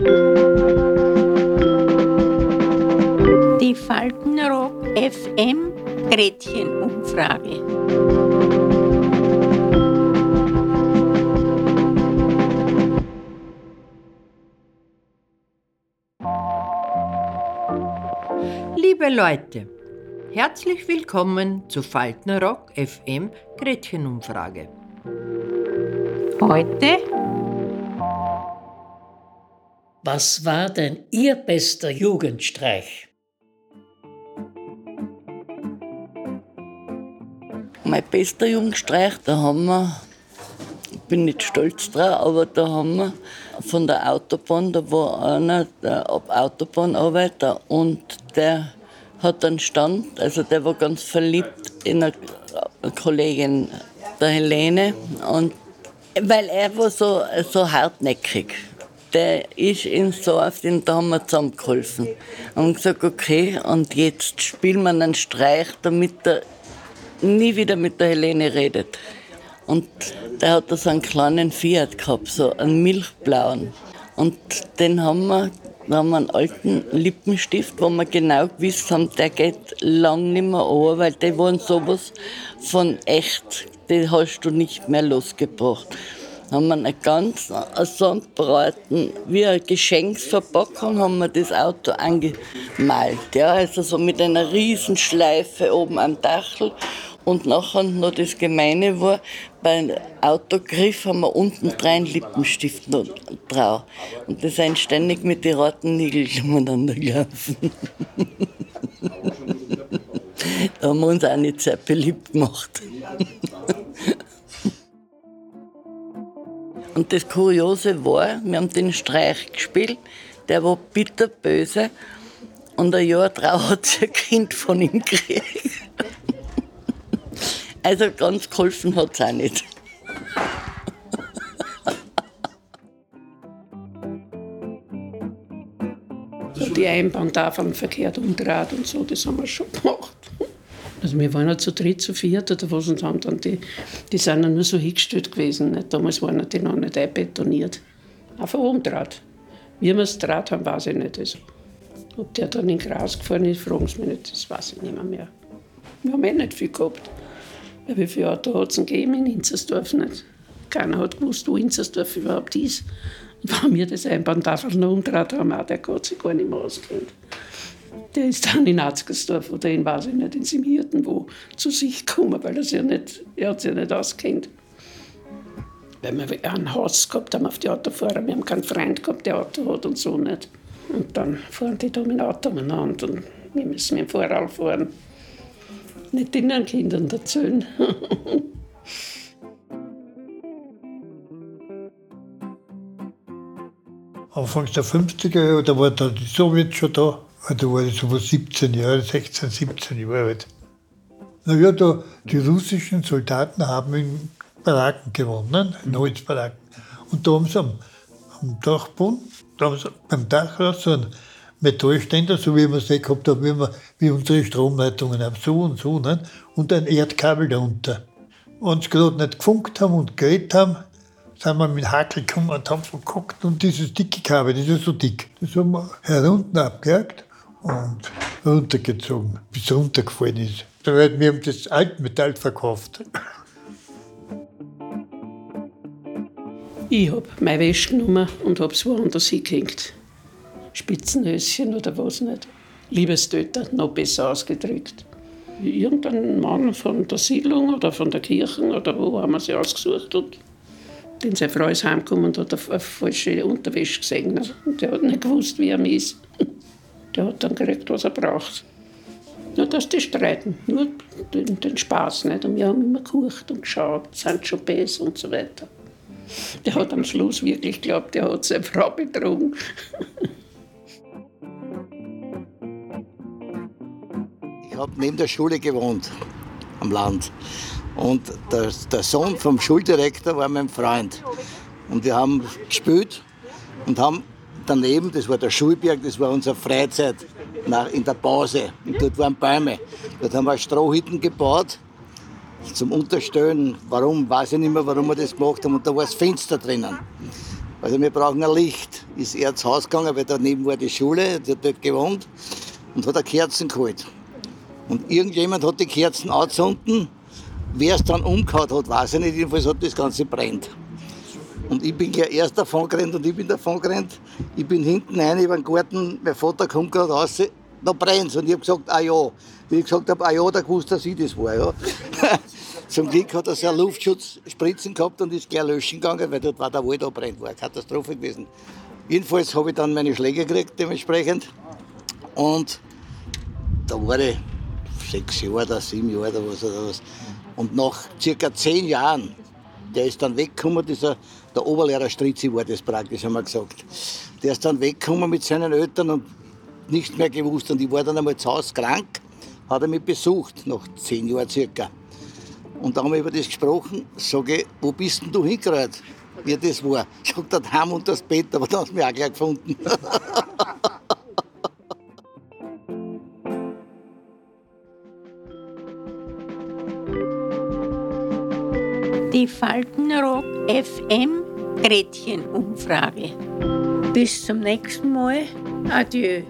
Die Faltenrock FM Gretchenumfrage. Liebe Leute, herzlich willkommen zu Faltenrock FM Gretchenumfrage. Heute Was war denn Ihr bester Jugendstreich? Mein bester Jugendstreich, da haben wir, ich bin nicht stolz drauf, aber da haben wir von der Autobahn, da war einer, der Autobahnarbeiter und der hat einen Stand, also der war ganz verliebt in eine Kollegin, der Helene, und weil er war so, so hartnäckig. Der ist ins Dorf, den da haben wir zusammengeholfen. Und gesagt, okay, und jetzt spielen wir einen Streich, damit er nie wieder mit der Helene redet. Und der hat da so einen kleinen Fiat gehabt, so einen milchblauen. Und den haben wir, da haben wir einen alten Lippenstift, wo wir genau gewusst haben, der geht lang nicht mehr an, weil die waren sowas von echt, die hast du nicht mehr losgebracht. Haben wir einen ganz Sandbraten, wie eine Geschenksverpackung, haben wir das Auto angemalt. Ja, also so mit einer riesen Schleife oben am Dachel. Und nachher noch das Gemeine war, beim Autogriff haben wir unten drei Lippenstift noch drauf. Und die sind ständig mit den roten Nägeln umeinander gelaufen. da haben wir uns auch nicht sehr beliebt gemacht. Und das Kuriose war, wir haben den Streich gespielt, der war bitterböse. Und ein Jahr drauf hat sie ein Kind von ihm gekriegt. Also ganz geholfen hat es auch nicht. Die Einbahntafeln verkehrt umdraht und so, das haben wir schon gemacht. Also wir waren ja zu dritt, zu viert oder was und haben dann die, die sind dann nur so hingestellt gewesen. Nicht? Damals waren die noch nicht einbetoniert. Einfach umdraht. Wie wir es draht haben, weiß ich nicht. Also, ob der dann in Gras gefahren ist, fragen Sie mich nicht, das weiß ich nicht mehr. mehr. Wir haben eh nicht viel gehabt. Ja, wie viele Autos hat es gegeben in Inzersdorf nicht? Keiner hat gewusst, wo Inzersdorf überhaupt ist. Und wenn wir das Einbahntafel noch umdraht haben, auch der hat sich gar nicht mehr auskennt. Der ist dann in Atzgersdorf oder in, weiß ich nicht, in Simhirten wo zu sich gekommen, weil er ja nicht, er hat sich ja nicht auskennt. Weil wir ein Haus gehabt haben auf die Autofahrer, wir haben keinen Freund gehabt, der Auto hat und so nicht. Und dann fahren die da mit dem Auto umeinander und wir müssen mit dem Vorrad fahren. Nicht den Kindern erzählen. Anfangs der 50er Jahre, da war die Sowjet schon da. Da war ich so 17 Jahre, 16, 17 Jahre alt. Naja, da, die russischen Soldaten haben in Baracken gewonnen, in Holzbaracken. Und da haben sie am, am Dachboden, da haben sie beim Dachrad so einen Metallständer, so wie wir es eh gehabt haben, wie, wie unsere Stromleitungen haben, so und so, ne? und ein Erdkabel darunter. Wenn sie gerade nicht gefunkt haben und geredet haben, sind wir mit Hakel gekommen und haben so geguckt und dieses dicke Kabel, das ist so dick, das haben wir herunten abgehakt und runtergezogen, bis es runtergefallen ist. Weil wir haben das Altmetall verkauft. Ich habe meine Wäsche genommen und habe es woanders hingehängt. Spitzenhöschen oder was nicht. Liebestöter, noch besser ausgedrückt. Irgendein Mann von der Siedlung oder von der Kirche oder wo haben wir sie ausgesucht und den seine Frau ist heimgekommen und hat eine falsche Unterwäsche gesehen. Und der hat nicht gewusst, wie er ist. Der hat dann gekriegt, was er braucht. Nur, dass die streiten, nur den, den Spaß nicht. Und wir haben immer gekocht und geschaut, Sancho Bass und so weiter. Der hat am Schluss wirklich geglaubt, der hat seine Frau betrogen. Ich habe neben der Schule gewohnt, am Land. Und der, der Sohn vom Schuldirektor war mein Freund. Und wir haben gespielt und haben daneben, das war der Schulberg, das war unsere Freizeit nach, in der Pause. Und dort waren Bäume. Dort haben wir Strohhütten gebaut zum Unterstellen. Warum, weiß ich nicht mehr, warum wir das gemacht haben. Und da war das Fenster drinnen. Also wir brauchen ein Licht. ist er ins Haus gegangen, weil daneben war die Schule, der hat dort gewohnt und hat eine Kerzen geholt. Und irgendjemand hat die Kerzen angezündet. Wer es dann umgehauen hat, weiß ich nicht. Jedenfalls hat das Ganze brennt. Und ich bin gleich erst davon gerannt und ich bin davon gerannt. Ich bin hinten rein über den Garten, mein Vater kommt gerade raus, da brennt Und ich habe gesagt, ah ja. Wie ich gesagt habe, ah ja, da gewusst, dass ich das war. Ja. Zum Glück hat er sehr Luftschutzspritzen gehabt und ist gleich löschen gegangen, weil dort war der Wald abbrennt, war eine Katastrophe gewesen. Jedenfalls habe ich dann meine Schläge gekriegt dementsprechend. Und da war ich sechs Jahre oder sieben Jahre oder was oder was. Und nach circa zehn Jahren, der ist dann weggekommen, dieser, der Oberlehrer Stritzi war das praktisch, haben wir gesagt. Der ist dann weggekommen mit seinen Eltern und nichts mehr gewusst. Und ich war dann einmal zu Hause krank, hat er mich besucht, nach zehn Jahren circa. Und da haben wir über das gesprochen. Sage ich, wo bist denn du hingerannt? Wie das war. Sagt er, heim unter das Bett, aber da hast du mich auch gleich gefunden. Die Faltenrock FM Gretchenumfrage. Bis zum nächsten Mal. Adieu.